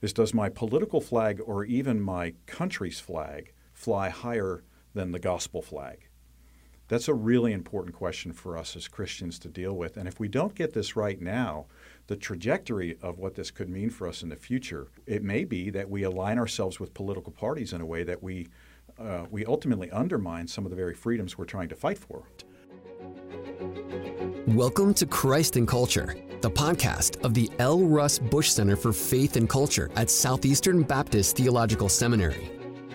is does my political flag or even my country's flag fly higher than the gospel flag? That's a really important question for us as Christians to deal with. And if we don't get this right now, the trajectory of what this could mean for us in the future, it may be that we align ourselves with political parties in a way that we, uh, we ultimately undermine some of the very freedoms we're trying to fight for. Welcome to Christ and Culture, the podcast of the L. Russ Bush Center for Faith and Culture at Southeastern Baptist Theological Seminary.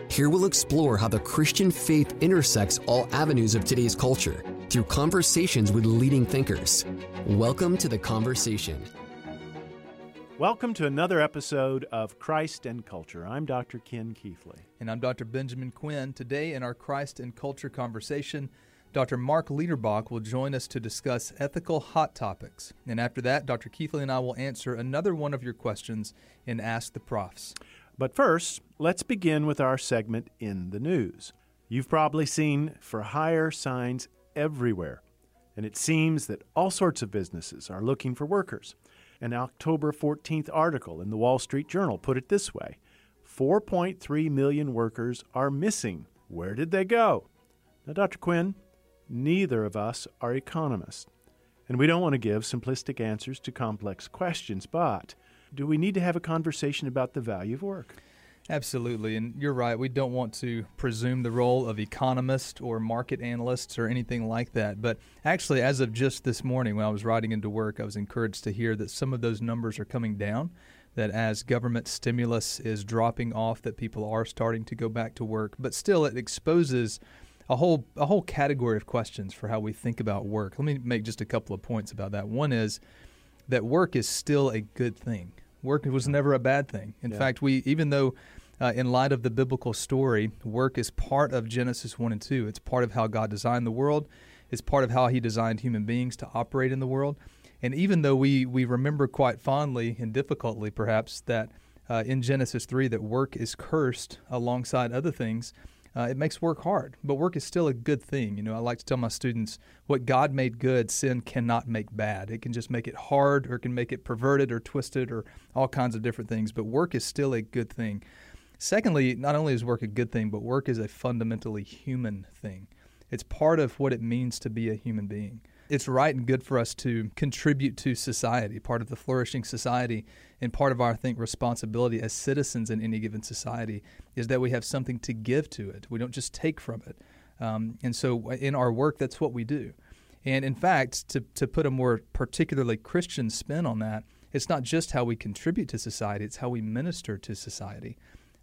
Here we'll explore how the Christian faith intersects all avenues of today's culture through conversations with leading thinkers. Welcome to the conversation. Welcome to another episode of Christ and Culture. I'm Dr. Ken Keathley. And I'm Dr. Benjamin Quinn. Today, in our Christ and Culture conversation, Dr. Mark Liederbach will join us to discuss ethical hot topics. And after that, Dr. Keathley and I will answer another one of your questions in Ask the Profs. But first, let's begin with our segment In the News. You've probably seen for hire signs everywhere, and it seems that all sorts of businesses are looking for workers. An October 14th article in the Wall Street Journal put it this way 4.3 million workers are missing. Where did they go? Now, Dr. Quinn, Neither of us are economists, and we don't want to give simplistic answers to complex questions, but do we need to have a conversation about the value of work? Absolutely, and you're right. We don't want to presume the role of economists or market analysts or anything like that. But actually, as of just this morning when I was riding into work, I was encouraged to hear that some of those numbers are coming down. That as government stimulus is dropping off, that people are starting to go back to work. But still, it exposes a whole a whole category of questions for how we think about work. Let me make just a couple of points about that. One is that work is still a good thing. Work was never a bad thing. In yeah. fact, we even though uh, in light of the biblical story, work is part of Genesis 1 and 2. It's part of how God designed the world. It's part of how he designed human beings to operate in the world. And even though we, we remember quite fondly and difficultly perhaps that uh, in Genesis 3 that work is cursed alongside other things, uh, it makes work hard. But work is still a good thing. You know, I like to tell my students what God made good, sin cannot make bad. It can just make it hard or it can make it perverted or twisted or all kinds of different things. But work is still a good thing. Secondly, not only is work a good thing, but work is a fundamentally human thing. It's part of what it means to be a human being it's right and good for us to contribute to society, part of the flourishing society, and part of our, I think, responsibility as citizens in any given society is that we have something to give to it. We don't just take from it. Um, and so in our work, that's what we do. And in fact, to, to put a more particularly Christian spin on that, it's not just how we contribute to society, it's how we minister to society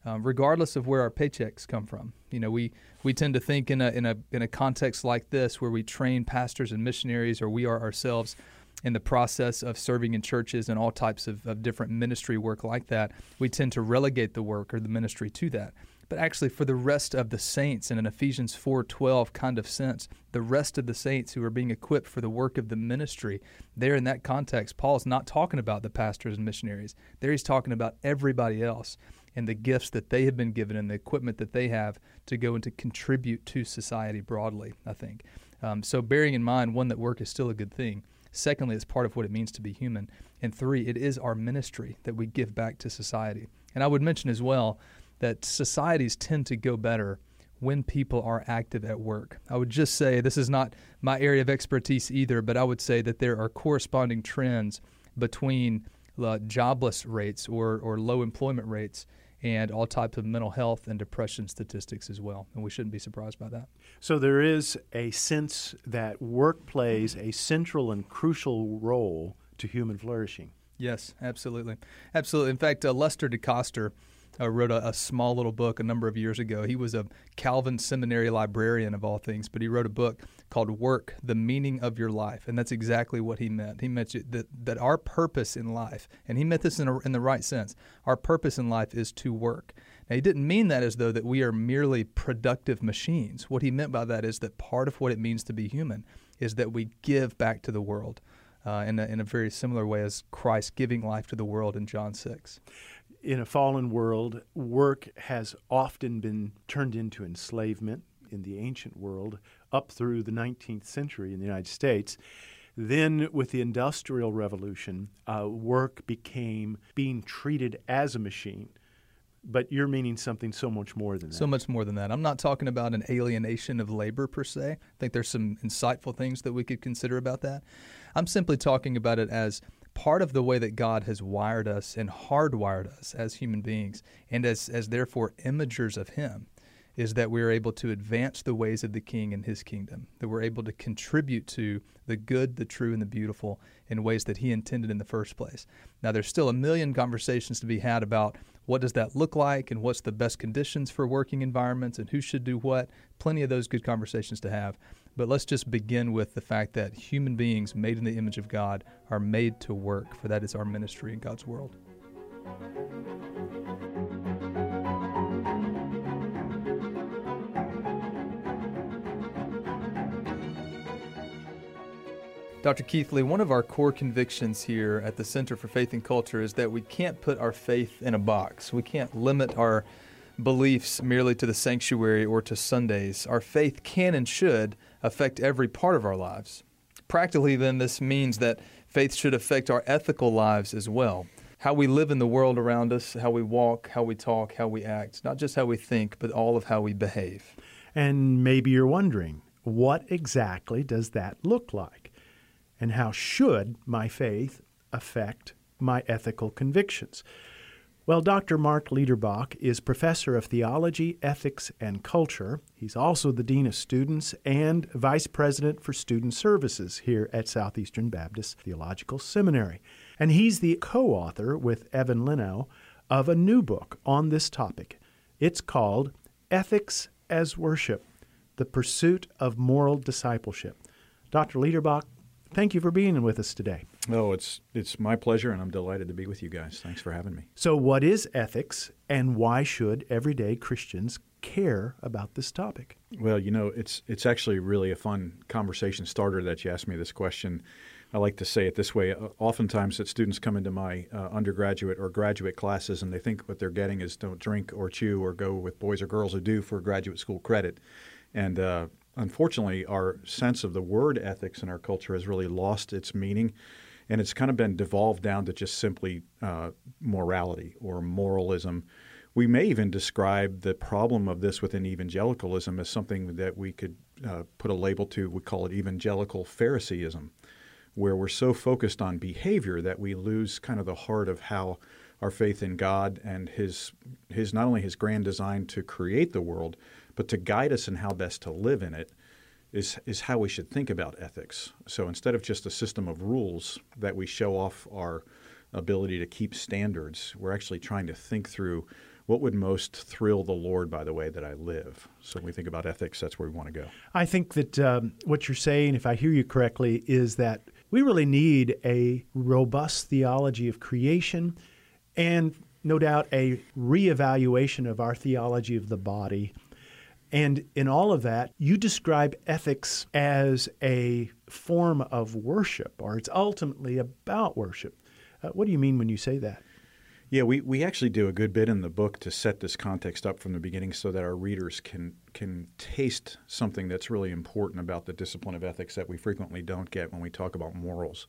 um, regardless of where our paychecks come from. You know, we, we tend to think in a, in, a, in a context like this where we train pastors and missionaries, or we are ourselves in the process of serving in churches and all types of, of different ministry work like that, we tend to relegate the work or the ministry to that. But actually, for the rest of the saints, in an Ephesians 4:12 kind of sense, the rest of the saints who are being equipped for the work of the ministry, there in that context, Paul's not talking about the pastors and missionaries. There he's talking about everybody else and the gifts that they have been given and the equipment that they have to go and to contribute to society broadly, I think. Um, so, bearing in mind, one, that work is still a good thing. Secondly, it's part of what it means to be human. And three, it is our ministry that we give back to society. And I would mention as well that societies tend to go better when people are active at work. I would just say this is not my area of expertise either, but I would say that there are corresponding trends between uh, jobless rates or, or low employment rates and all types of mental health and depression statistics as well. And we shouldn't be surprised by that. So there is a sense that work plays a central and crucial role to human flourishing. Yes, absolutely. Absolutely. In fact, uh, Lester DeKoster uh, wrote a, a, small little book a number of years ago. He was a Calvin seminary librarian of all things, but he wrote a book called Work, The Meaning of Your Life. And that's exactly what he meant. He meant that, that our purpose in life, and he meant this in, a, in the right sense, our purpose in life is to work. Now, he didn't mean that as though that we are merely productive machines. What he meant by that is that part of what it means to be human is that we give back to the world. Uh, in, a, in a very similar way as Christ giving life to the world in John 6 in a fallen world, work has often been turned into enslavement in the ancient world up through the 19th century in the United States. Then, with the Industrial Revolution, uh, work became being treated as a machine. But you're meaning something so much more than that. So much more than that. I'm not talking about an alienation of labor per se. I think there's some insightful things that we could consider about that. I'm simply talking about it as part of the way that God has wired us and hardwired us as human beings and as, as therefore imagers of Him is that we are able to advance the ways of the King and His kingdom, that we're able to contribute to the good, the true, and the beautiful in ways that He intended in the first place. Now, there's still a million conversations to be had about what does that look like and what's the best conditions for working environments and who should do what. Plenty of those good conversations to have. But let's just begin with the fact that human beings made in the image of God are made to work, for that is our ministry in God's world. Dr. Keathley, one of our core convictions here at the Center for Faith and Culture is that we can't put our faith in a box. We can't limit our beliefs merely to the sanctuary or to Sundays. Our faith can and should affect every part of our lives. Practically, then, this means that faith should affect our ethical lives as well. How we live in the world around us, how we walk, how we talk, how we act, not just how we think, but all of how we behave. And maybe you're wondering, what exactly does that look like? and how should my faith affect my ethical convictions? Well, Dr. Mark Liederbach is professor of theology, ethics, and culture. He's also the dean of students and vice president for student services here at Southeastern Baptist Theological Seminary. And he's the co author with Evan Lenow of a new book on this topic. It's called Ethics as Worship The Pursuit of Moral Discipleship. Dr. Liederbach, thank you for being with us today. Oh, it's it's my pleasure, and I'm delighted to be with you guys. Thanks for having me. So, what is ethics, and why should everyday Christians care about this topic? Well, you know, it's it's actually really a fun conversation starter that you asked me this question. I like to say it this way. Uh, oftentimes, that students come into my uh, undergraduate or graduate classes, and they think what they're getting is don't drink or chew or go with boys or girls who do for graduate school credit. And uh, unfortunately, our sense of the word ethics in our culture has really lost its meaning. And it's kind of been devolved down to just simply uh, morality or moralism. We may even describe the problem of this within evangelicalism as something that we could uh, put a label to. We call it evangelical Phariseeism, where we're so focused on behavior that we lose kind of the heart of how our faith in God and His His not only His grand design to create the world, but to guide us in how best to live in it is, is how we should think about ethics. So instead of just a system of rules that we show off our ability to keep standards, we're actually trying to think through what would most thrill the Lord by the way that I live. So when we think about ethics, that's where we want to go. I think that um, what you're saying, if I hear you correctly, is that we really need a robust theology of creation and no doubt a reevaluation of our theology of the body and in all of that, you describe ethics as a form of worship, or it's ultimately about worship. Uh, what do you mean when you say that? Yeah, we, we actually do a good bit in the book to set this context up from the beginning so that our readers can can taste something that's really important about the discipline of ethics that we frequently don't get when we talk about morals.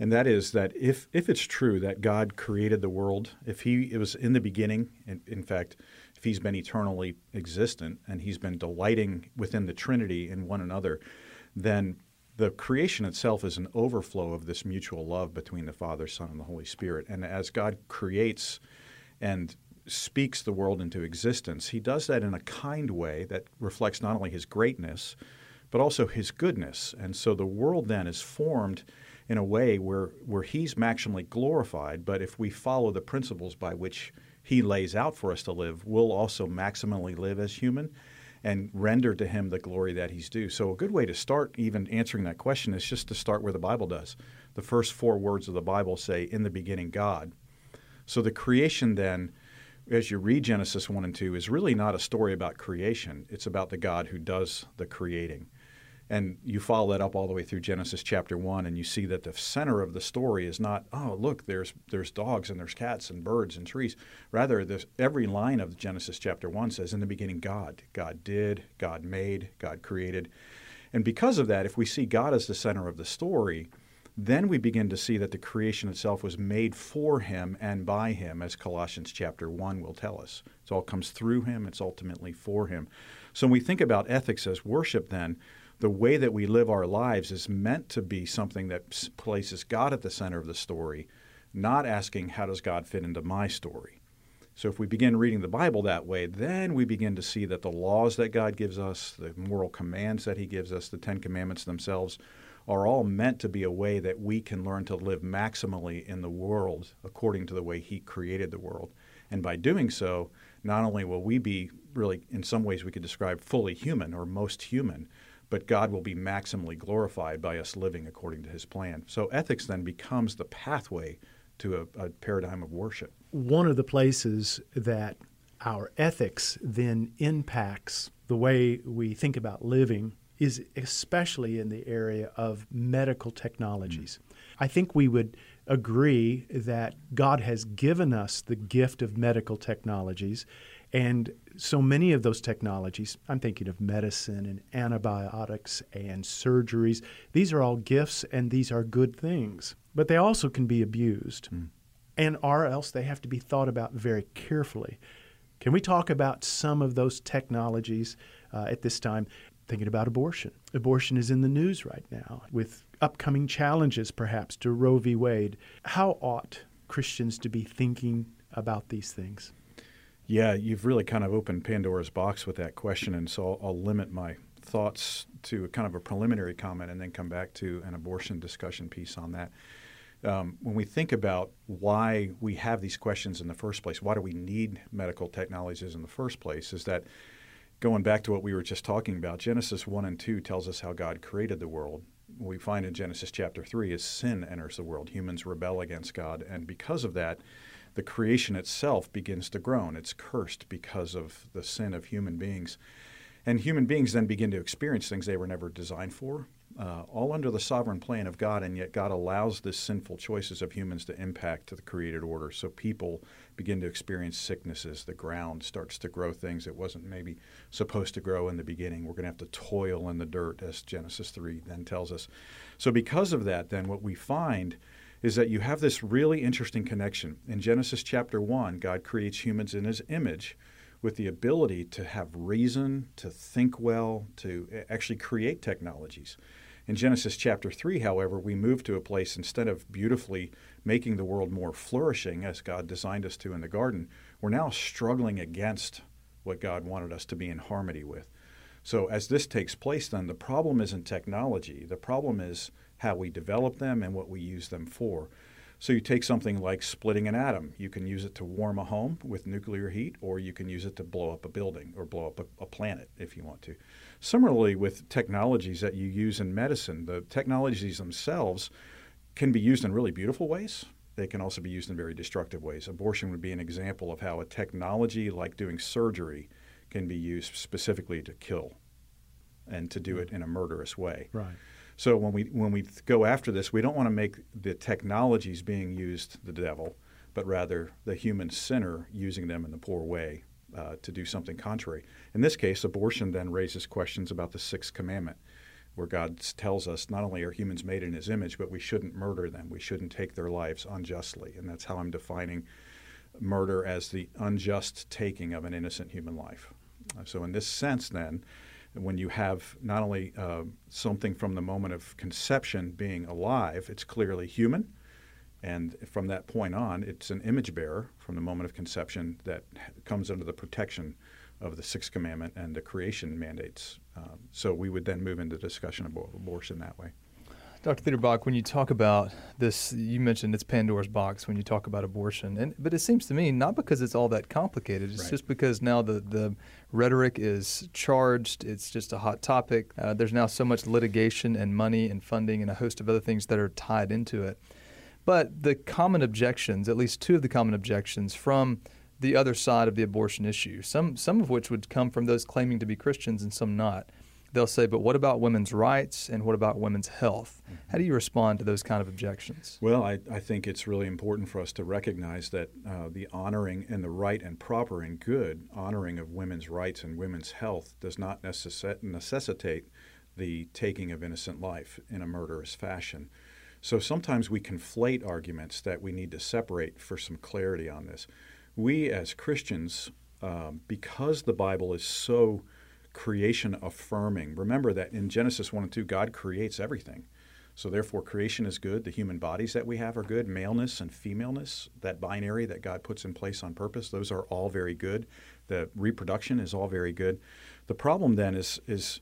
And that is that if if it's true that God created the world, if he it was in the beginning, in, in fact, if he's been eternally existent and he's been delighting within the Trinity in one another, then the creation itself is an overflow of this mutual love between the Father, Son, and the Holy Spirit. And as God creates and speaks the world into existence, he does that in a kind way that reflects not only his greatness, but also his goodness. And so the world then is formed in a way where, where he's maximally glorified, but if we follow the principles by which he lays out for us to live, we'll also maximally live as human and render to him the glory that he's due. So, a good way to start even answering that question is just to start where the Bible does. The first four words of the Bible say, In the beginning, God. So, the creation then, as you read Genesis 1 and 2, is really not a story about creation, it's about the God who does the creating. And you follow that up all the way through Genesis chapter one, and you see that the center of the story is not, oh, look, there's there's dogs and there's cats and birds and trees. Rather, this, every line of Genesis chapter one says, "In the beginning, God. God did. God made. God created." And because of that, if we see God as the center of the story, then we begin to see that the creation itself was made for him and by him, as Colossians chapter 1 will tell us. It all comes through him, it's ultimately for him. So when we think about ethics as worship, then, the way that we live our lives is meant to be something that places God at the center of the story, not asking, how does God fit into my story? So if we begin reading the Bible that way, then we begin to see that the laws that God gives us, the moral commands that He gives us, the Ten Commandments themselves, are all meant to be a way that we can learn to live maximally in the world according to the way He created the world. And by doing so, not only will we be really, in some ways, we could describe fully human or most human, but God will be maximally glorified by us living according to His plan. So ethics then becomes the pathway to a, a paradigm of worship. One of the places that our ethics then impacts the way we think about living is especially in the area of medical technologies. Mm. I think we would agree that God has given us the gift of medical technologies. And so many of those technologies, I'm thinking of medicine and antibiotics and surgeries, these are all gifts and these are good things. But they also can be abused. Mm. And or else they have to be thought about very carefully. Can we talk about some of those technologies uh, at this time? thinking about abortion. Abortion is in the news right now with upcoming challenges, perhaps, to Roe v. Wade. How ought Christians to be thinking about these things? Yeah, you've really kind of opened Pandora's box with that question, and so I'll, I'll limit my thoughts to kind of a preliminary comment and then come back to an abortion discussion piece on that. Um, when we think about why we have these questions in the first place, why do we need medical technologies in the first place, is that going back to what we were just talking about, Genesis 1 and 2 tells us how God created the world. What we find in Genesis chapter 3 is sin enters the world. Humans rebel against God. And because of that, the creation itself begins to groan. It's cursed because of the sin of human beings. And human beings then begin to experience things they were never designed for uh, all under the sovereign plan of God, and yet God allows the sinful choices of humans to impact the created order. So people begin to experience sicknesses. The ground starts to grow things it wasn't maybe supposed to grow in the beginning. We're going to have to toil in the dirt, as Genesis 3 then tells us. So, because of that, then what we find is that you have this really interesting connection. In Genesis chapter 1, God creates humans in his image with the ability to have reason, to think well, to actually create technologies. In Genesis chapter 3, however, we move to a place instead of beautifully making the world more flourishing as God designed us to in the garden, we're now struggling against what God wanted us to be in harmony with. So, as this takes place, then the problem isn't technology. The problem is how we develop them and what we use them for. So you take something like splitting an atom. You can use it to warm a home with nuclear heat, or you can use it to blow up a building or blow up a, a, planet if you want to. Similarly, with technologies that you use in medicine, the technologies themselves can be used in really beautiful ways. They can also be used in very destructive ways. Abortion would be an example of how a technology like doing surgery can be used specifically to kill and to do hmm. it in a murderous way. Right. So when we when we go after this, we don't want to make the technologies being used the devil, but rather the human sinner using them in the poor way uh, to do something contrary. In this case, abortion then raises questions about the sixth commandment, where God tells us not only are humans made in His image, but we shouldn't murder them. We shouldn't take their lives unjustly, and that's how I'm defining murder as the unjust taking of an innocent human life. So in this sense, then when you have not only uh, something from the moment of conception being alive, it's clearly human. And from that point on, it's an image bearer from the moment of conception that comes under the protection of the Sixth Commandment and the creation mandates. Um, so we would then move into discussion about abortion that way. Dr. Liederbach, when you talk about this, you mentioned it's Pandora's box when you talk about abortion, and but it seems to me not because it's all that complicated. It's right. just because now the the rhetoric is charged. It's just a hot topic. Uh, there's now so much litigation and money and funding and a host of other things that are tied into it. But the common objections, at least two of the common objections from the other side of the abortion issue, some some of which would come from those claiming to be Christians and some not they'll say, but what about women's rights and what about women's health? Mm-hmm. How do you respond to those kind of objections? Well, I, I think it's really important for us to recognize that uh, the honoring and the right and proper and good honoring of women's rights and women's health does not necess- necessitate the taking of innocent life in a murderous fashion. So sometimes we conflate arguments that we need to separate for some clarity on this. We as Christians, um, because the Bible is so creation affirming, remember that in Genesis 1 and 2, God creates everything. So therefore, creation is good. The human bodies that we have are good. Maleness and femaleness, that binary that God puts in place on purpose, those are all very good. The reproduction is all very good. The problem then is, is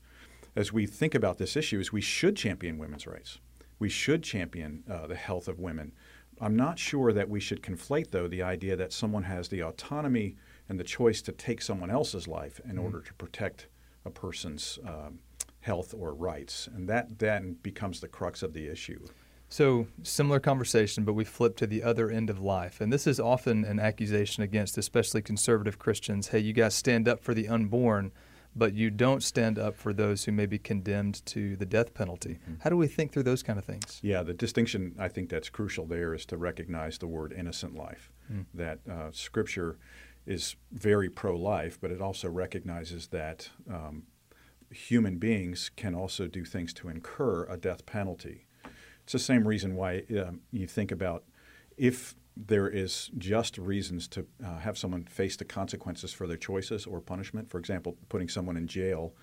as we think about this issue, is we should champion women's rights. We should champion uh, the health of women. I'm not sure that we should conflate, though, the idea that someone has the autonomy and the choice to take someone else's life in mm-hmm. order to protect a person's um, health or rights. And that then becomes the crux of the issue. So, similar conversation, but we flip to the other end of life. And this is often an accusation against, especially conservative Christians hey, you guys stand up for the unborn, but you don't stand up for those who may be condemned to the death penalty. Mm-hmm. How do we think through those kind of things? Yeah, the distinction I think that's crucial there is to recognize the word innocent life. Mm. That uh, Scripture is very pro life, but it also recognizes that um, human beings can also do things to incur a death penalty. It's the same reason why um, you think about if there is just reasons to uh, have someone face the consequences for their choices or punishment. For example, putting someone in jail.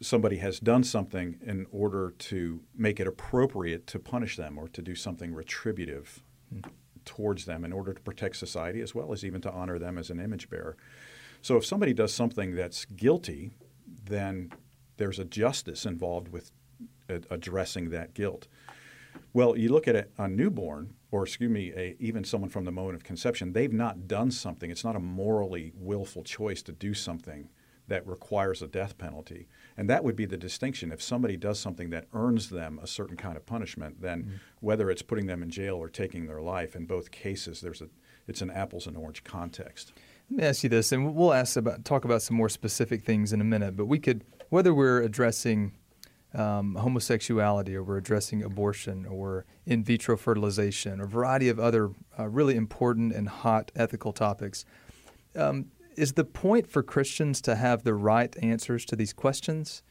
Somebody has done something in order to make it appropriate to punish them or to do something retributive mm. Towards them in order to protect society as well as even to honor them as an image bearer. So if somebody does something that's guilty, then there's a justice involved with addressing that guilt. Well, you look at a, a newborn, or excuse me, a, even someone from the moment of conception, they've not done something. It's not a morally willful choice to do something that requires a death penalty. And that would be the distinction. If somebody does something that earns them a certain kind of punishment, then mm-hmm. whether it's putting them in jail or taking their life, in both cases, there's a, it's an apples and orange context. Let me ask you this, and we'll ask about talk about some more specific things in a minute. But we could whether we're addressing um, homosexuality or we're addressing abortion or in vitro fertilization or a variety of other uh, really important and hot ethical topics. Um, is the point for Christians to have the right answers to these questions?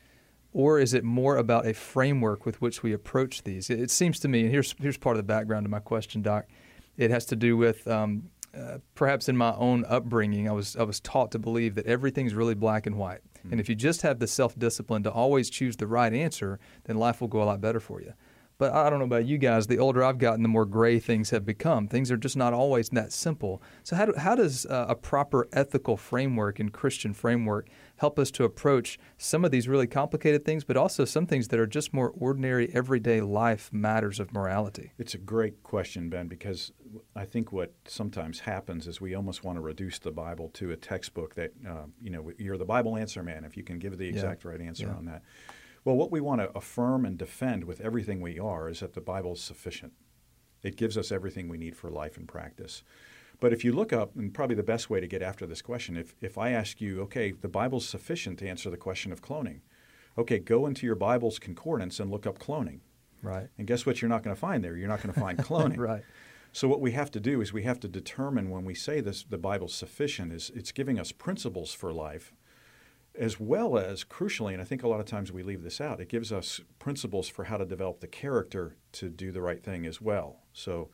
Or is it more about a framework with which we approach these? It, it seems to me, and here's, here's part of the background to my question, Doc. It has to do with um, uh, perhaps in my own upbringing, I was, I was taught to believe that everything's really black and white and if you just have the self discipline to always choose the right answer, then life will go a lot better for you. But I don't know about you guys. The older I've gotten, the more gray things have become. Things are just not always that simple. So, how, do, how does uh, a proper ethical framework and Christian framework help us to approach some of these really complicated things, but also some things that are just more ordinary, everyday life matters of morality? It's a great question, Ben, because I think what sometimes happens is we almost want to reduce the Bible to a textbook that, uh, you know, you're the Bible answer man if you can give the exact yeah. right answer yeah. on that. Well, what we want to affirm and defend with everything we are is that the Bible is sufficient. It gives us everything we need for life and practice. But if you look up, and probably the best way to get after this question, if, if I ask you, okay, the Bible's sufficient to answer the question of cloning, okay, go into your Bible's concordance and look up cloning. Right. And guess what you're not going to find there? You're not going to find cloning. right. So what we have to do is we have to determine when we say this the Bible's sufficient is it's giving us principles for life as well as crucially, and I think a lot of times we leave this out, it gives us principles for how to develop the character to do the right thing as well. So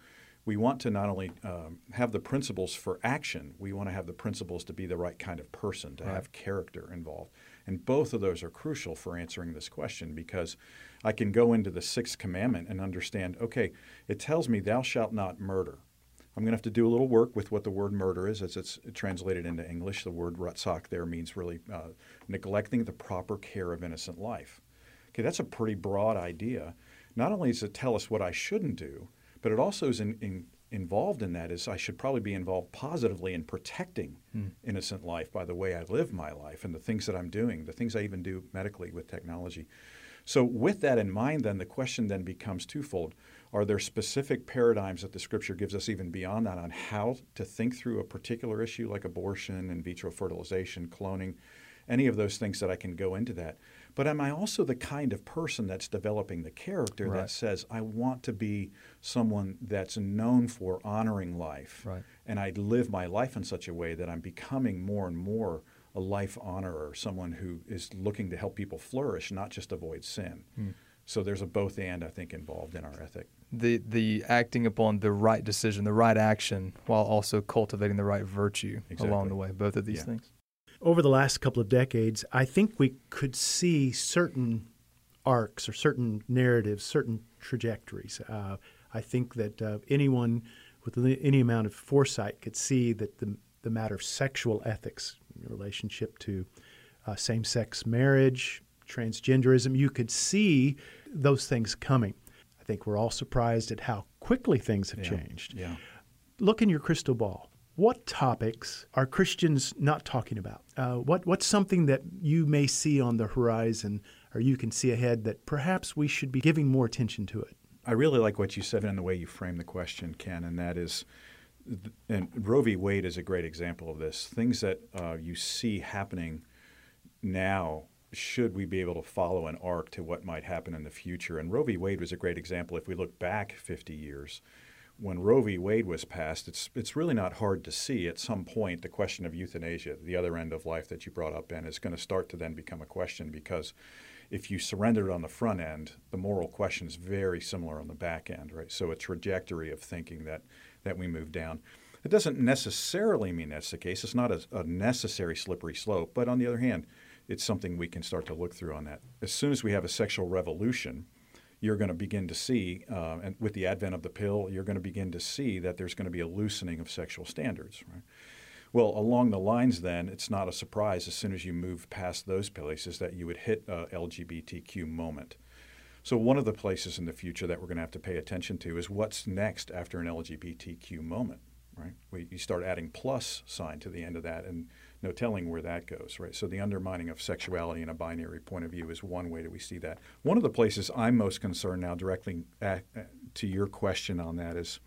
we want to not only um, have the principles for action, we want to have the principles to be the right kind of person, to right. have character involved. And both of those are crucial for answering this question because I can go into the sixth commandment and understand okay, it tells me, thou shalt not murder. I'm going to have to do a little work with what the word murder is as it's translated into English. The word rutzak there means really uh, neglecting the proper care of innocent life. Okay, that's a pretty broad idea. Not only does it tell us what I shouldn't do, but it also is in, in, involved in that is I should probably be involved positively in protecting hmm. innocent life by the way I live my life and the things that I'm doing, the things I even do medically with technology. So, with that in mind, then the question then becomes twofold. Are there specific paradigms that the scripture gives us even beyond that on how to think through a particular issue like abortion, in vitro fertilization, cloning, any of those things that I can go into that? But am I also the kind of person that's developing the character right. that says, I want to be someone that's known for honoring life? Right. And I live my life in such a way that I'm becoming more and more a life honorer, someone who is looking to help people flourish, not just avoid sin. Mm. So there's a both and I think involved in our ethic. The the acting upon the right decision, the right action, while also cultivating the right virtue exactly. along the way. Both of these yeah. things. Over the last couple of decades, I think we could see certain arcs or certain narratives, certain trajectories. Uh, I think that uh, anyone with any amount of foresight could see that the, the matter of sexual ethics in relationship to uh, same sex marriage, transgenderism, you could see those things coming. I think we're all surprised at how quickly things have yeah. changed. Yeah. Look in your crystal ball. What topics are Christians not talking about? Uh, what, what's something that you may see on the horizon or you can see ahead that perhaps we should be giving more attention to it? I really like what you said and the way you framed the question, Ken, and that is, and Roe v. Wade is a great example of this. Things that uh, you see happening now, should we be able to follow an arc to what might happen in the future? And Roe v. Wade was a great example. If we look back 50 years, when Roe v. Wade was passed, it's it's really not hard to see at some point the question of euthanasia, the other end of life that you brought up, Ben, is going to start to then become a question because if you surrender it on the front end, the moral question is very similar on the back end, right? So a trajectory of thinking that that we move down. It doesn't necessarily mean that's the case. It's not a, a necessary slippery slope, but on the other hand, it's something we can start to look through on that. As soon as we have a sexual revolution, you're going to begin to see, uh, and with the advent of the pill, you're going to begin to see that there's going to be a loosening of sexual standards, right? Well, along the lines, then, it's not a surprise as soon as you move past those places that you would hit a LGBTQ moment. So, one of the places in the future that we're going to have to pay attention to is what's next after an LGBTQ moment, right? We, you start adding plus sign to the end of that, and no telling where that goes, right? So, the undermining of sexuality in a binary point of view is one way that we see that. One of the places I'm most concerned now, directly at, to your question on that, is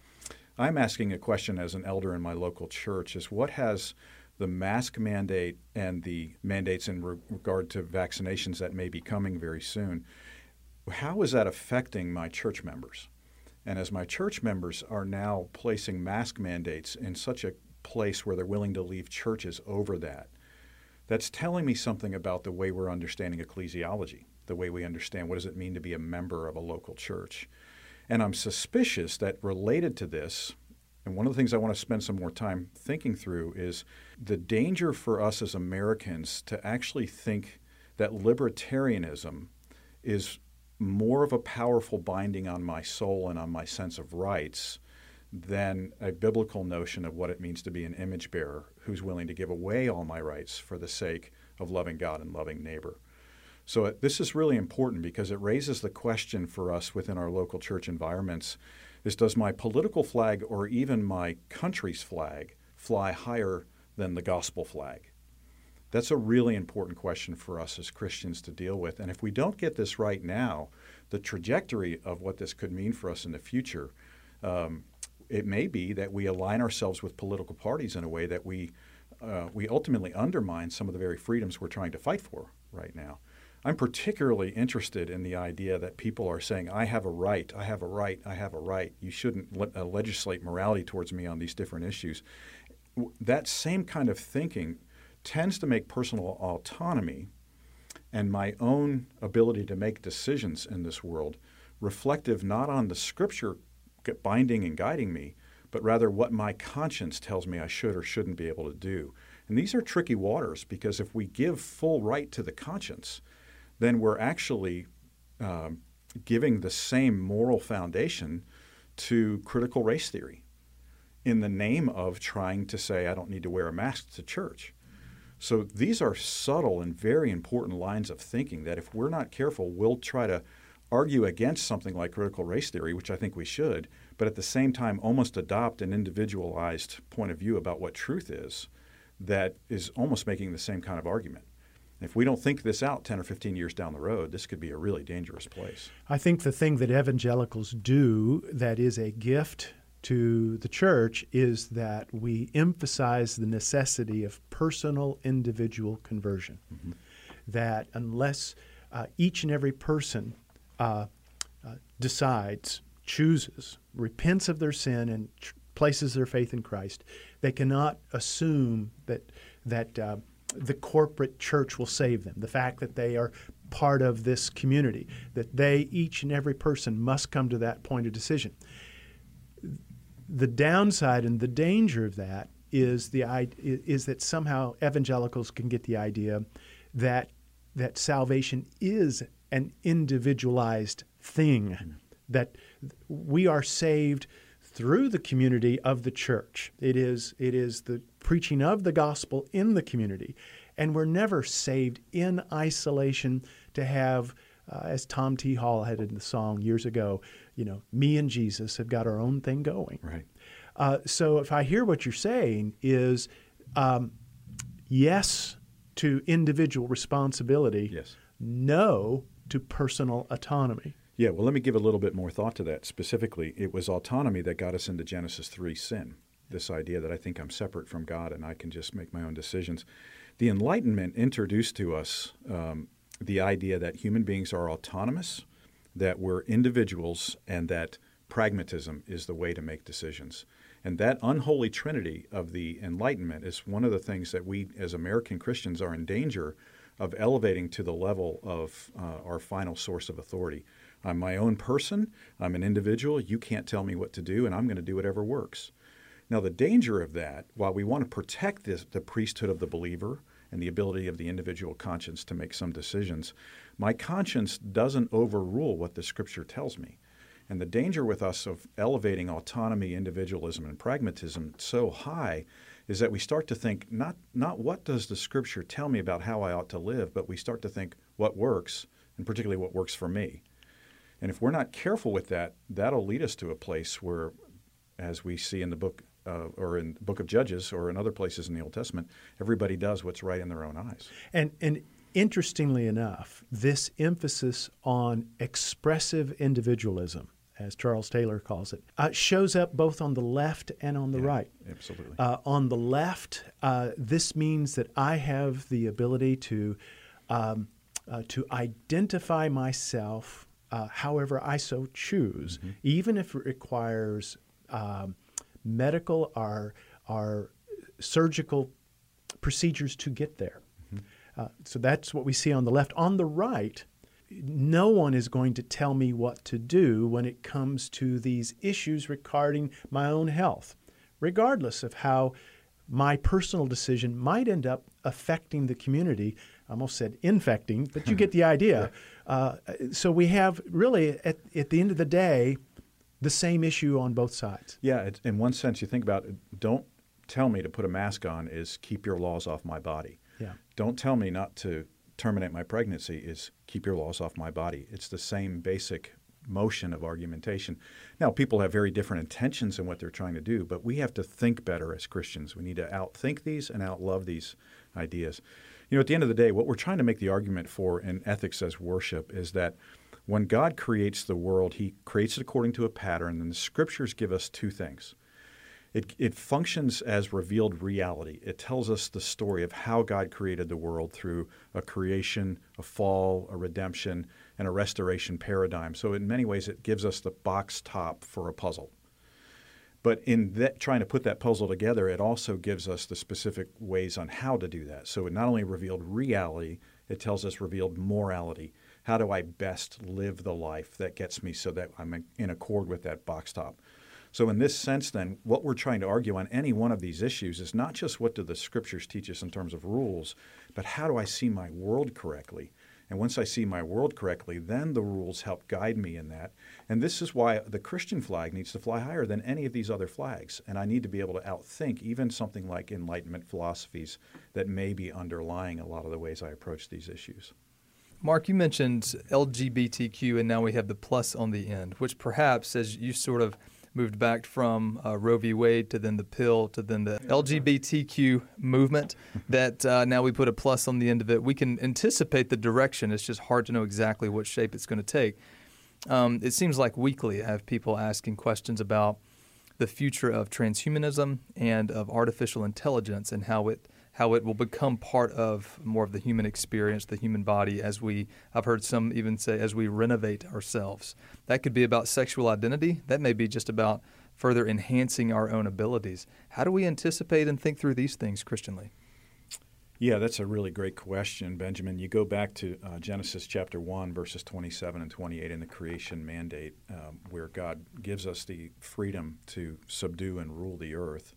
I'm asking a question as an elder in my local church is what has the mask mandate and the mandates in re- regard to vaccinations that may be coming very soon, how is that affecting my church members? And as my church members are now placing mask mandates in such a place where they're willing to leave churches over that, that's telling me something about the way we're understanding ecclesiology, the way we understand what does it mean to be a member of a local church. And I'm suspicious that related to this, and one of the things I want to spend some more time thinking through is the danger for us as Americans to actually think that libertarianism is more of a powerful binding on my soul and on my sense of rights than a biblical notion of what it means to be an image bearer who's willing to give away all my rights for the sake of loving God and loving neighbor. So uh, this is really important because it raises the question for us within our local church environments is does my political flag or even my country's flag fly higher than the gospel flag? That's a really important question for us as Christians to deal with. And if we don't get this right now, the trajectory of what this could mean for us in the future, um, it may be that we align ourselves with political parties in a way that we uh, we ultimately undermine some of the very freedoms we're trying to fight for right now. I'm particularly interested in the idea that people are saying, I have a right, I have a right, I have a right. You shouldn't le- uh, legislate morality towards me on these different issues. That same kind of thinking tends to make personal autonomy and my own ability to make decisions in this world reflective not on the scripture binding and guiding me, but rather what my conscience tells me I should or shouldn't be able to do. And these are tricky waters because if we give full right to the conscience, then we're actually um, giving the same moral foundation to critical race theory in the name of trying to say, I don't need to wear a mask to church. So these are subtle and very important lines of thinking that if we're not careful, we'll try to argue against something like critical race theory, which I think we should, but at the same time almost adopt an individualized point of view about what truth is that is almost making the same kind of argument. If we don't think this out 10 or 15 years down the road, this could be a really dangerous place. I think the thing that evangelicals do that is a gift to the church is that we emphasize the necessity of personal individual conversion. Mm-hmm. That unless uh, each and every person uh, uh, decides, chooses, repents of their sin, and places their faith in Christ, they cannot assume that that uh, the corporate church will save them, the fact that they are part of this community, that they, each and every person, must come to that point of decision. The downside and the danger of that is the is that somehow evangelicals can get the idea that that salvation is an individualized thing, mm-hmm. that we are saved through the community of the church. It is it is the preaching of the gospel in the community, and we're never saved in isolation to have. Uh, as Tom T. Hall had in the song years ago, you know, me and Jesus have got our own thing going. Right. Uh, so if I hear what you're saying is um, yes to individual responsibility, yes. no to personal autonomy. Yeah, well, let me give a little bit more thought to that. Specifically, it was autonomy that got us into Genesis 3 sin. This idea that I think I'm separate from God and I can just make my own decisions. The Enlightenment introduced to us um, the idea that human beings are autonomous, that we're individuals, and that pragmatism is the way to make decisions. And that unholy trinity of the Enlightenment is one of the things that we, as American Christians, are in danger of elevating to the level of uh, our final source of authority. I'm my own person, I'm an individual, you can't tell me what to do, and I'm going to do whatever works. Now, the danger of that, while we want to protect this, the priesthood of the believer and the ability of the individual conscience to make some decisions, my conscience doesn't overrule what the scripture tells me. And the danger with us of elevating autonomy, individualism, and pragmatism so high is that we start to think not, not what does the scripture tell me about how I ought to live, but we start to think what works, and particularly what works for me. And if we're not careful with that, that'll lead us to a place where, as we see in the book uh, or in the book of Judges or in other places in the Old Testament, everybody does what's right in their own eyes. And and interestingly enough, this emphasis on expressive individualism as Charles Taylor calls it, uh, shows up both on the left and on the yeah, right. Absolutely. Uh, on the left, uh, this means that I have the ability to um, uh, to identify myself uh, however I so choose, mm-hmm. even if it requires um, medical or, or surgical procedures to get there. Mm-hmm. Uh, so that's what we see on the left. On the right, no one is going to tell me what to do when it comes to these issues regarding my own health, regardless of how my personal decision might end up affecting the community. I almost said infecting, but you get the idea. Uh, so we have really, at, at the end of the day, the same issue on both sides. Yeah, in one sense, you think about it, don't tell me to put a mask on is keep your laws off my body. Yeah. Don't tell me not to terminate my pregnancy is keep your laws off my body. It's the same basic motion of argumentation. Now, people have very different intentions in what they're trying to do, but we have to think better as Christians. We need to outthink these and outlove these ideas. You know, at the end of the day, what we're trying to make the argument for in ethics as worship is that when God creates the world, he creates it according to a pattern, and the scriptures give us two things. It, it functions as revealed reality. It tells us the story of how God created the world through a creation, a fall, a redemption, and a restoration paradigm. So, in many ways, it gives us the box top for a puzzle. But in that, trying to put that puzzle together, it also gives us the specific ways on how to do that. So, it not only revealed reality, it tells us revealed morality. How do I best live the life that gets me so that I'm in accord with that box top? So, in this sense, then, what we're trying to argue on any one of these issues is not just what do the scriptures teach us in terms of rules, but how do I see my world correctly? And once I see my world correctly, then the rules help guide me in that. And this is why the Christian flag needs to fly higher than any of these other flags. And I need to be able to outthink even something like Enlightenment philosophies that may be underlying a lot of the ways I approach these issues. Mark, you mentioned LGBTQ, and now we have the plus on the end, which perhaps, as you sort of moved back from uh, Roe v. Wade to then the pill to then the LGBTQ movement. that uh, now we put a plus on the end of it. We can anticipate the direction. It's just hard to know exactly what shape it's going to take. Um, it seems like weekly I have people asking questions about the future of transhumanism and of artificial intelligence and how it how it will become part of more of the human experience, the human body, as we, I've heard some even say, as we renovate ourselves. That could be about sexual identity. That may be just about further enhancing our own abilities. How do we anticipate and think through these things Christianly? Yeah, that's a really great question, Benjamin. You go back to uh, Genesis chapter 1, verses 27 and 28 in the creation mandate, um, where God gives us the freedom to subdue and rule the earth.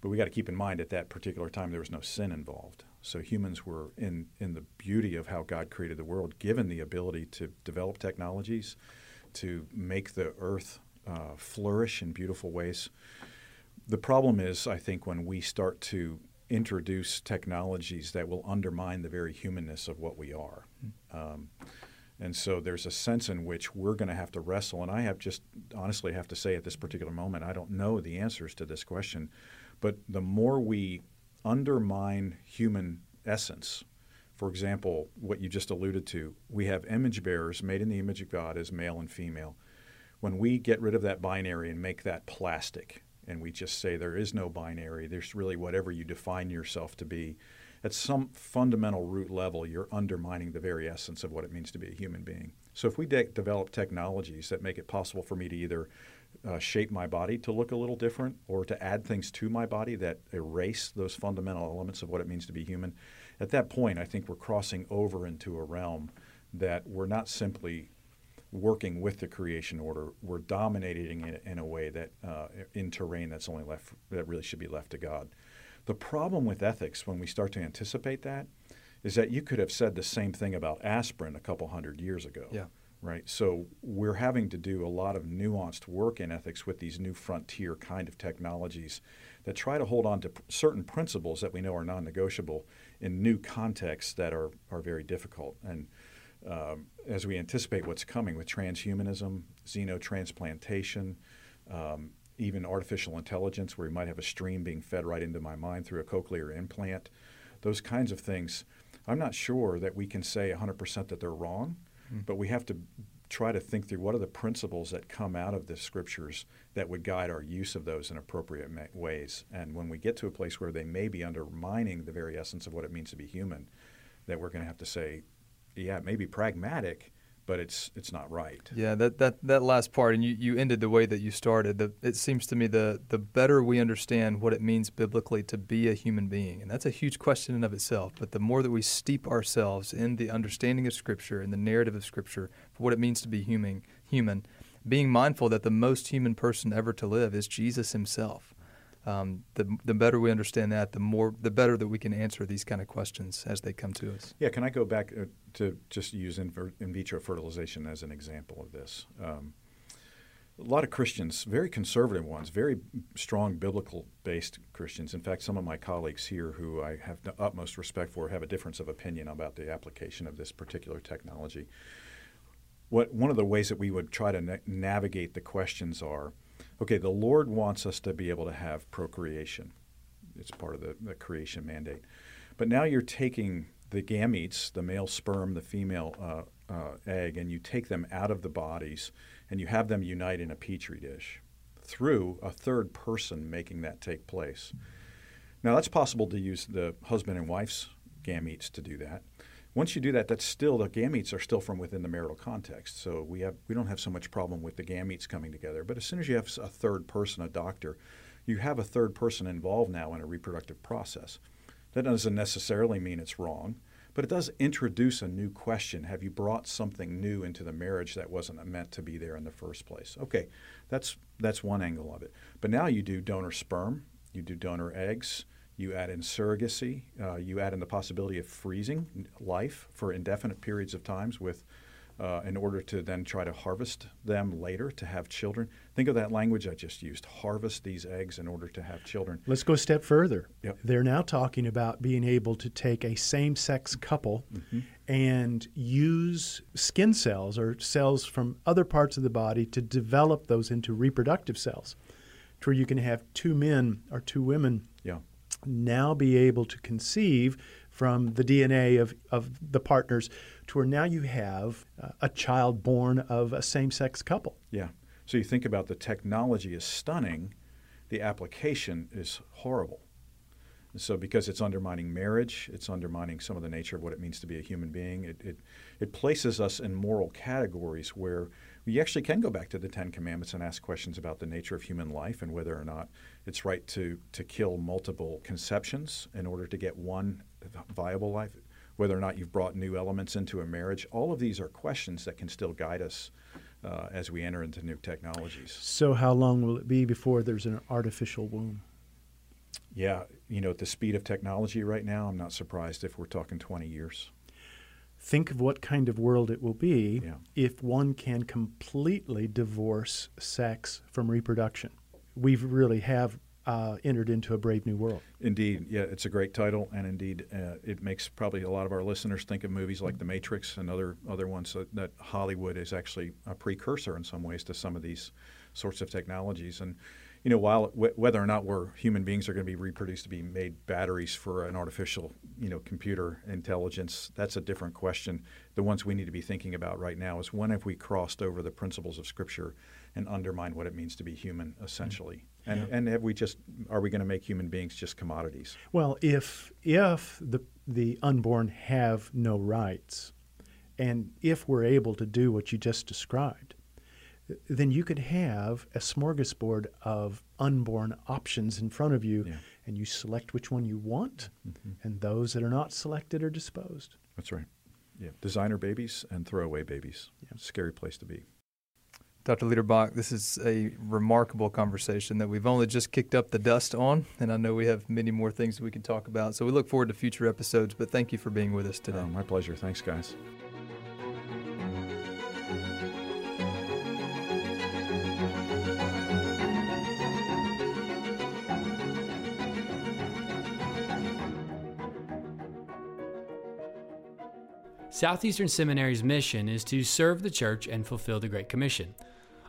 But we got to keep in mind at that particular time there was no sin involved. So humans were in, in the beauty of how God created the world, given the ability to develop technologies, to make the earth uh, flourish in beautiful ways. The problem is, I think, when we start to introduce technologies that will undermine the very humanness of what we are. Um, and so there's a sense in which we're going to have to wrestle. And I have just honestly have to say at this particular moment, I don't know the answers to this question. But the more we undermine human essence, for example, what you just alluded to, we have image bearers made in the image of God as male and female. When we get rid of that binary and make that plastic, and we just say there is no binary, there's really whatever you define yourself to be. At some fundamental root level, you're undermining the very essence of what it means to be a human being. So, if we de- develop technologies that make it possible for me to either uh, shape my body to look a little different or to add things to my body that erase those fundamental elements of what it means to be human, at that point, I think we're crossing over into a realm that we're not simply working with the creation order, we're dominating it in a way that uh, in terrain that's only left that really should be left to God. The problem with ethics when we start to anticipate that is that you could have said the same thing about aspirin a couple hundred years ago. Yeah. Right. So we're having to do a lot of nuanced work in ethics with these new frontier kind of technologies that try to hold on to certain principles that we know are non-negotiable in new contexts that are, are very difficult. And um, as we anticipate what's coming with transhumanism, xenotransplantation, um, even artificial intelligence, where we might have a stream being fed right into my mind through a cochlear implant, those kinds of things, I'm not sure that we can say 100% that they're wrong, mm. but we have to try to think through what are the principles that come out of the scriptures that would guide our use of those in appropriate ma- ways. And when we get to a place where they may be undermining the very essence of what it means to be human, that we're going to have to say, yeah, it may be pragmatic, but it's it's not right. Yeah, that, that, that last part, and you, you ended the way that you started. The, it seems to me the the better we understand what it means biblically to be a human being, and that's a huge question in of itself. But the more that we steep ourselves in the understanding of Scripture and the narrative of Scripture for what it means to be human, human, being mindful that the most human person ever to live is Jesus Himself um, the the better we understand that, the more the better that we can answer these kind of questions as they come to us. Yeah, can I go back uh, to just use in, in, vitro fertilization as an example of this? Um, a lot of Christians, very conservative ones, very strong biblical based Christians. In fact, some of my colleagues here who I have the utmost respect for have a difference of opinion about the application of this particular technology. What one of the ways that we would try to na- navigate the questions are okay, the Lord wants us to be able to have procreation. It's part of the, the creation mandate. But now you're taking the gametes, the male sperm, the female uh, uh, egg, and you take them out of the bodies and you have them unite in a petri dish through a third person making that take place. Now, that's possible to use the husband and wife's gametes to do that. Once you do that, that's still the gametes are still from within the marital context. So we have we don't have so much problem with the gametes coming together. But as soon as you have a third person, a doctor, you have a third person involved now in a reproductive process. That doesn't necessarily mean it's wrong, but it does introduce a new question. Have you brought something new into the marriage that wasn't meant to be there in the first place? Okay, that's that's one angle of it. But now you do donor sperm, you do donor eggs, you add in surrogacy. Uh, you add in the possibility of freezing life for indefinite periods of times with, uh, in order to then try to harvest them later to have children. Think of that language I just used harvest these eggs in order to have children. Let's go a step further. Yep. They're now talking about being able to take a same sex couple mm-hmm. and use skin cells or cells from other parts of the body to develop those into reproductive cells, to where you can have two men or two women. Yeah now be able to conceive from the DNA of, of the partners to where now you have uh, a child born of a same sex couple. Yeah. So you think about the technology is stunning, the application is horrible. So because it's undermining marriage, it's undermining some of the nature of what it means to be a human being. It, it, it places us in moral categories where we actually can go back to the Ten Commandments and ask questions about the nature of human life and whether or not it's right to, to kill multiple conceptions in order to get one viable life, whether or not you've brought new elements into a marriage. All of these are questions that can still guide us uh, as we enter into new technologies. So, how long will it be before there's an artificial womb? Yeah, you know, at the speed of technology right now, I'm not surprised if we're talking 20 years. Think of what kind of world it will be Yeah. if one can completely divorce sex from reproduction. We really have uh, entered into a brave new world. Indeed, yeah, it's a great title, and indeed, uh, it makes probably a lot of our listeners think of movies like The Matrix and other other ones that, that Hollywood is actually a precursor in some ways to some of these sorts of technologies. And you know, while w- whether or not we're human beings are going to be reproduced to be made batteries for an artificial, you know, computer intelligence, that's a different question. The ones we need to be thinking about right now is when have we crossed over the principles of Scripture and undermined what it means to be human, essentially, mm-hmm. and and have we just are we going to make human beings just commodities? Well, if if the the unborn have no rights, and if we're able to do what you just described, then you could have a smorgasbord of unborn options in front of you, Yeah. and you select which one you want, mm-hmm. and those that are not selected are disposed. That's right. Yeah, designer babies and throwaway babies. Yeah. Scary place to be. Dr. Liederbach, this is a remarkable conversation that we've only just kicked up the dust on, and I know we have many more things that we can talk about. So we look forward to future episodes, but thank you for being with us today. Oh, my pleasure. Thanks, guys. Southeastern Seminary's mission is to serve the church and fulfill the Great Commission.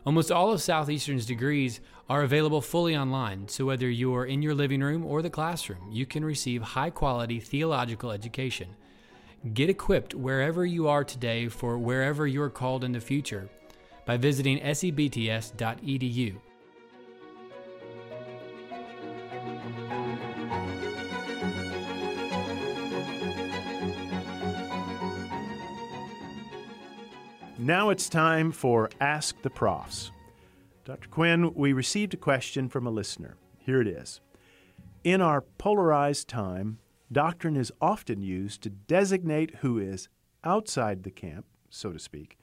Almost all of Southeastern's degrees are available fully online, so whether you're in your living room or the classroom, you can receive high quality theological education. Get equipped wherever you are today for wherever you're called in the future by visiting sebts.edu. Now it's time for Ask the Profs. Dr. Quinn, we received a question from a listener. Here it is. In our polarized time, doctrine is often used to designate who is outside the camp, so to speak.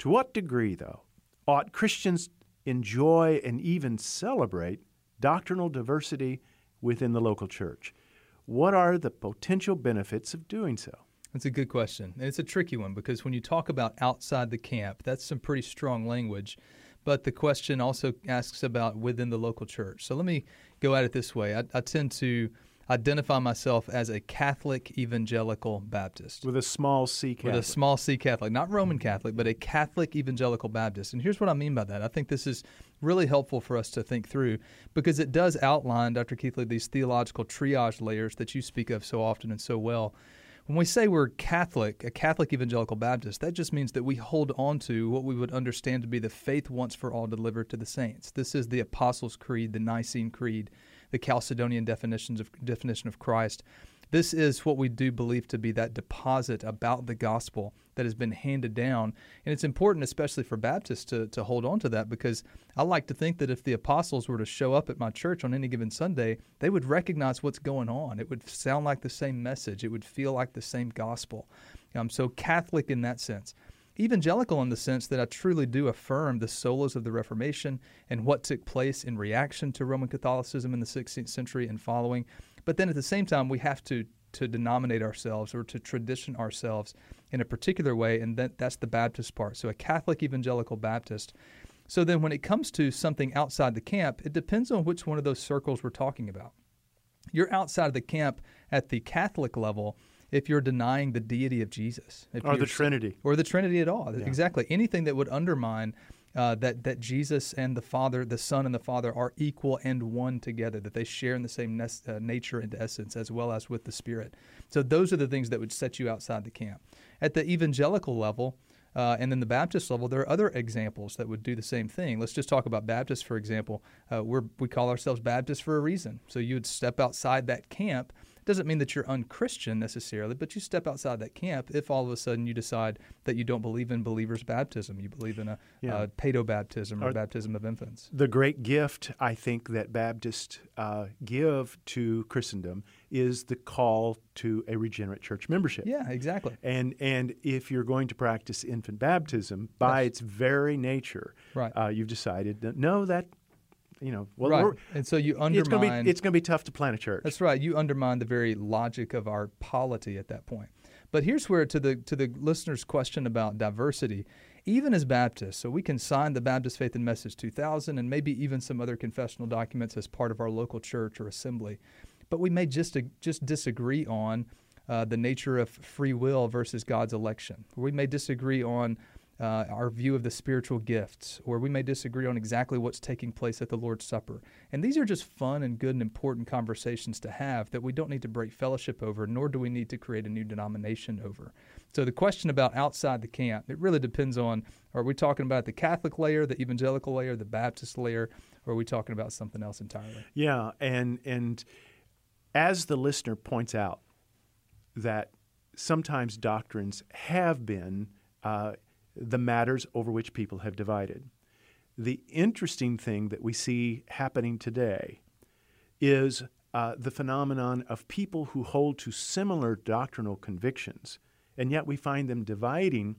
To what degree, though, ought Christians enjoy and even celebrate doctrinal diversity within the local church? What are the potential benefits of doing so? That's a good question. And it's a tricky one because when you talk about outside the camp, that's some pretty strong language. But the question also asks about within the local church. So let me go at it this way. I, I tend to identify myself as a Catholic evangelical Baptist. With a small c Catholic. With a small c Catholic, not Roman Catholic, but a Catholic evangelical Baptist. And here's what I mean by that. I think this is really helpful for us to think through because it does outline, Dr. Keathley, these theological triage layers that you speak of so often and so well. When we say we're Catholic, a Catholic evangelical Baptist, that just means that we hold on to what we would understand to be the faith once for all delivered to the saints. This is the Apostles' Creed, the Nicene Creed, the Chalcedonian definitions of definition of Christ. This is what we do believe to be that deposit about the gospel that has been handed down. And it's important, especially for Baptists, to, to hold on to that because I like to think that if the apostles were to show up at my church on any given Sunday, they would recognize what's going on. It would sound like the same message, it would feel like the same gospel. I'm so, Catholic in that sense. Evangelical in the sense that I truly do affirm the solas of the Reformation and what took place in reaction to Roman Catholicism in the 16th century and following. But then at the same time, we have to to denominate ourselves or to tradition ourselves in a particular way, and that, that's the Baptist part. So a Catholic evangelical Baptist. So then when it comes to something outside the camp, it depends on which one of those circles we're talking about. You're outside of the camp at the Catholic level if you're denying the deity of Jesus. Or the Trinity. or the Trinity at all. Exactly. Anything that would undermine uh, that that Jesus and the Father, the Son and the Father are equal and one together. That they share in the same nes- uh, nature and essence, as well as with the Spirit. So those are the things that would set you outside the camp. At the evangelical level. Uh, and then the Baptist level, there are other examples that would do the same thing. Let's just talk about Baptists, for example. Uh, we call ourselves Baptists for a reason. So you would step outside that camp doesn't mean that you're unchristian necessarily, but you step outside that camp if all of a sudden you decide that you don't believe in believers' baptism. You believe in a Yeah. uh, paedo baptism or Or- baptism of infants. The great gift I think that Baptists uh, give to Christendom is the call to a regenerate church membership. Yeah, exactly. And and if you're going to practice infant baptism, by its very nature, Right. uh, you've decided that no, that you know, well, right. And so you it's going to undermine. be it's going to be tough to plant a church. That's right. You undermine the very logic of our polity at that point. But here's where to the to the listener's question about diversity, even as Baptists, so we can sign the Baptist Faith and Message 2000 and maybe even some other confessional documents as part of our local church or assembly, but we may just just disagree on uh, the nature of free will versus God's election. We may disagree on uh, our view of the spiritual gifts, or we may disagree on exactly what's taking place at the Lord's Supper. And these are just fun and good and important conversations to have that we don't need to break fellowship over, nor do we need to create a new denomination over. So the question about outside the camp, it really depends on are we talking about the Catholic layer, the evangelical layer, the Baptist layer, or are we talking about something else entirely? Yeah, and and as the listener points out, that sometimes doctrines have been uh, the matters over which people have divided. The interesting thing that we see happening today is uh, the phenomenon of people who hold to similar doctrinal convictions, and yet we find them dividing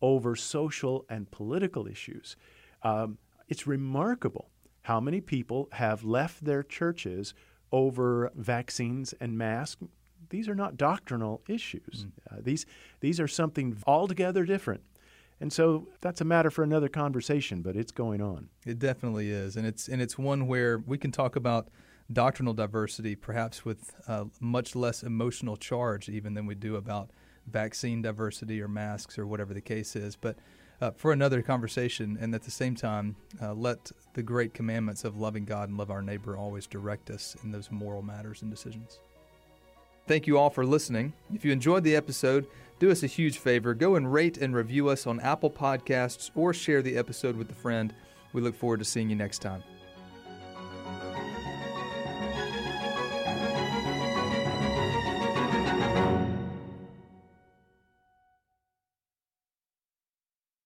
over social and political issues. Um, it's remarkable how many people have left their churches over vaccines and masks. These are not doctrinal issues. Uh, these these are something altogether different. And so that's a matter for another conversation, but it's going on. It definitely is, and it's and it's one where we can talk about doctrinal diversity, perhaps with uh, much less emotional charge, even than we do about vaccine diversity or masks or whatever the case is. But uh, for another conversation, and at the same time, uh, let the great commandments of loving God and love our neighbor always direct us in those moral matters and decisions. Thank you all for listening. If you enjoyed the episode, do us a huge favor go and rate and review us on Apple Podcasts or share the episode with a friend. We look forward to seeing you next time.